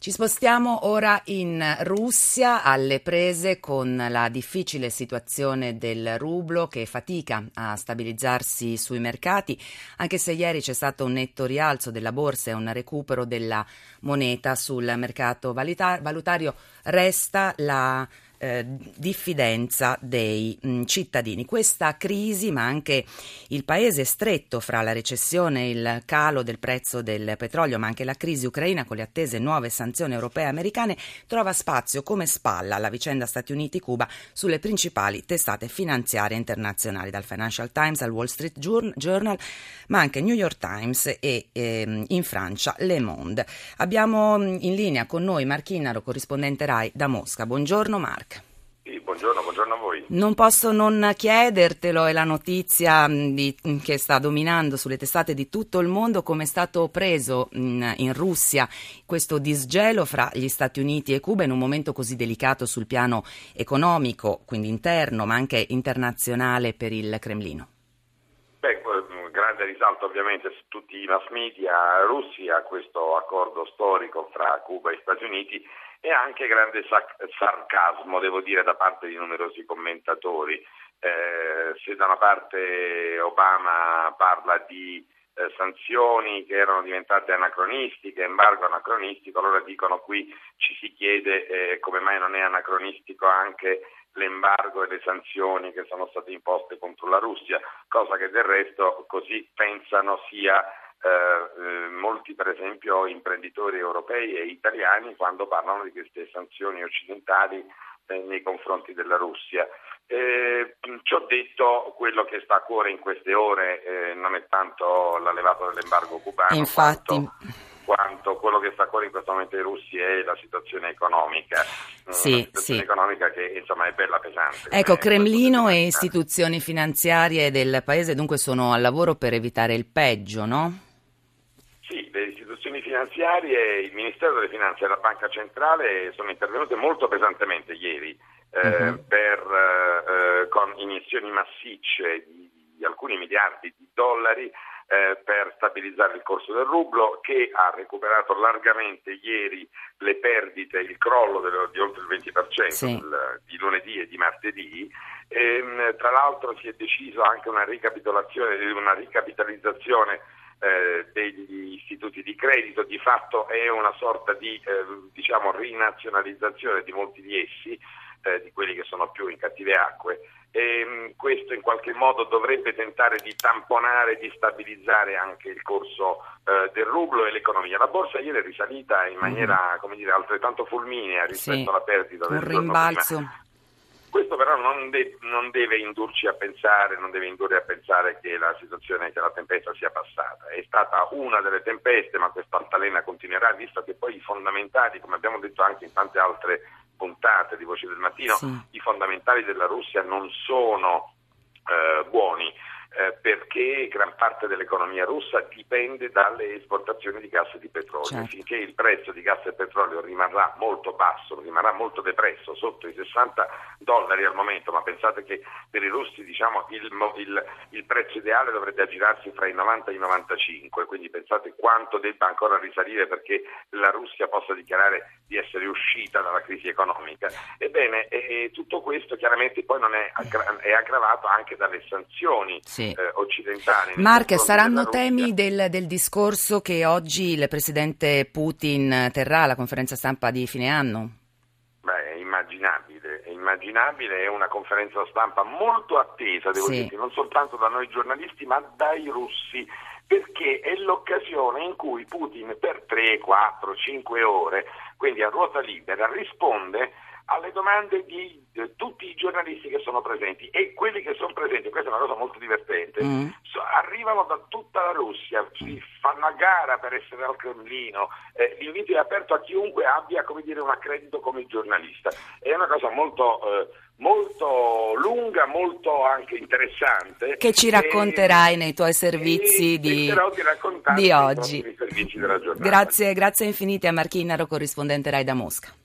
Ci spostiamo ora in Russia alle prese con la difficile situazione del rublo che fatica a stabilizzarsi sui mercati, anche se ieri c'è stato un netto rialzo della borsa e un recupero della moneta sul mercato valutario, resta la eh, diffidenza dei mh, mm, cittadini. Questa crisi, ma anche il paese stretto fra la recessione e il calo del prezzo del petrolio, ma anche la crisi ucraina con le attese nuove sanzioni europee e americane, trova spazio come spalla alla vicenda Stati Uniti-Cuba sulle principali testate finanziarie internazionali, dal Financial Times al Wall Street Journal, ma anche New York Times e ehm, in Francia Le Monde. Abbiamo mm, in linea con noi Marchinaro, corrispondente RAI da Mosca. Buongiorno Mark buongiorno, buongiorno a voi. Non posso non chiedertelo, è la notizia di, che sta dominando sulle testate di tutto il mondo, come è stato preso in, in Russia questo disgelo fra gli Stati Uniti e Cuba in un momento così delicato sul piano economico, quindi interno, ma anche internazionale per il Cremlino. Grande risalto ovviamente su tutti i mass media russi a questo accordo storico fra Cuba e Stati Uniti e anche grande sac- sarcasmo, devo dire, da parte di numerosi commentatori. Eh, se da una parte Obama parla di eh, sanzioni che erano diventate anacronistiche, embargo anacronistico, allora dicono qui ci si chiede eh, come mai non è anacronistico anche l'embargo e le sanzioni che sono state imposte contro la Russia, cosa che del resto così pensano sia eh, eh, molti per esempio imprenditori europei e italiani quando parlano di queste sanzioni occidentali eh, nei confronti della Russia. Eh, ciò detto, quello che sta a cuore in queste ore eh, non è tanto la levata dell'embargo cubano, Infatti. Quanto, quanto quello che sta a cuore in questo momento ai russi è la situazione economica. Sì, Una situazione sì. economica che insomma è bella pesante. Ecco, Eh, Cremlino e istituzioni finanziarie del paese dunque sono al lavoro per evitare il peggio, no? Sì, le istituzioni finanziarie, il Ministero delle Finanze e la Banca Centrale sono intervenute molto pesantemente ieri eh, Mhm. per, eh, con iniezioni massicce di, di alcuni miliardi di dollari eh, per stabilizzare il corso del rublo che ha recuperato largamente ieri le perdite, il crollo dello- di oltre il 20% Sì. del- di lunedì e di martedì. Ehm, tra l'altro si è deciso anche una ricapitolazione, una ricapitalizzazione eh, degli istituti di credito, di fatto è una sorta di eh, diciamo, rinazionalizzazione di molti di essi, eh, di quelli che sono più in cattive acque. E, mh, questo in qualche modo dovrebbe tentare di tamponare, di stabilizzare anche il corso eh, del rublo e l'economia. La borsa ieri è risalita in maniera come dire, altrettanto fulminea rispetto Sì, alla perdita del rimbalzo. prima. Questo però non, de- non deve indurci a pensare, non deve indurre a pensare che la situazione, che la tempesta sia passata. È stata una delle tempeste, ma questa altalena continuerà, visto che poi i fondamentali, come abbiamo detto anche in tante altre Voci del Mattino, Sì. i fondamentali della Russia non sono eh, buoni. Eh, perché gran parte dell'economia russa dipende dalle esportazioni di gas e di petrolio. Certo. Finché il prezzo di gas e petrolio rimarrà molto basso, rimarrà molto depresso, sotto i 60 dollari al momento, ma pensate che per i russi diciamo, il, il- il prezzo ideale dovrebbe aggirarsi fra i 90 e i 95, quindi pensate quanto debba ancora risalire perché la Russia possa dichiarare di essere uscita dalla crisi economica. Ebbene, e tutto questo chiaramente poi non è, aggra- è aggravato anche dalle sanzioni Sì. Eh, occidentali. Mark, saranno temi del, del discorso che oggi il presidente Putin terrà alla conferenza stampa di fine anno? Beh, è immaginabile, è immaginabile, è una conferenza stampa molto attesa, devo Sì. dire, non soltanto da noi giornalisti, ma dai russi, perché è l'occasione in cui Putin per 3, 4, 5 ore, quindi a ruota libera, risponde alle domande di eh, tutti i giornalisti che sono presenti e quelli che sono presenti, questa è una cosa molto divertente, Mm. so- arrivano da tutta la Russia, si fanno a gara per essere al Cremlino, eh, l'invito è aperto a chiunque abbia come dire, un accredito come giornalista. È una cosa molto, eh, molto lunga, molto anche interessante. Che ci E- racconterai nei tuoi e servizi di, di di oggi. Grazie, grazie infinite a Marchinnaro, corrispondente Rai da Mosca.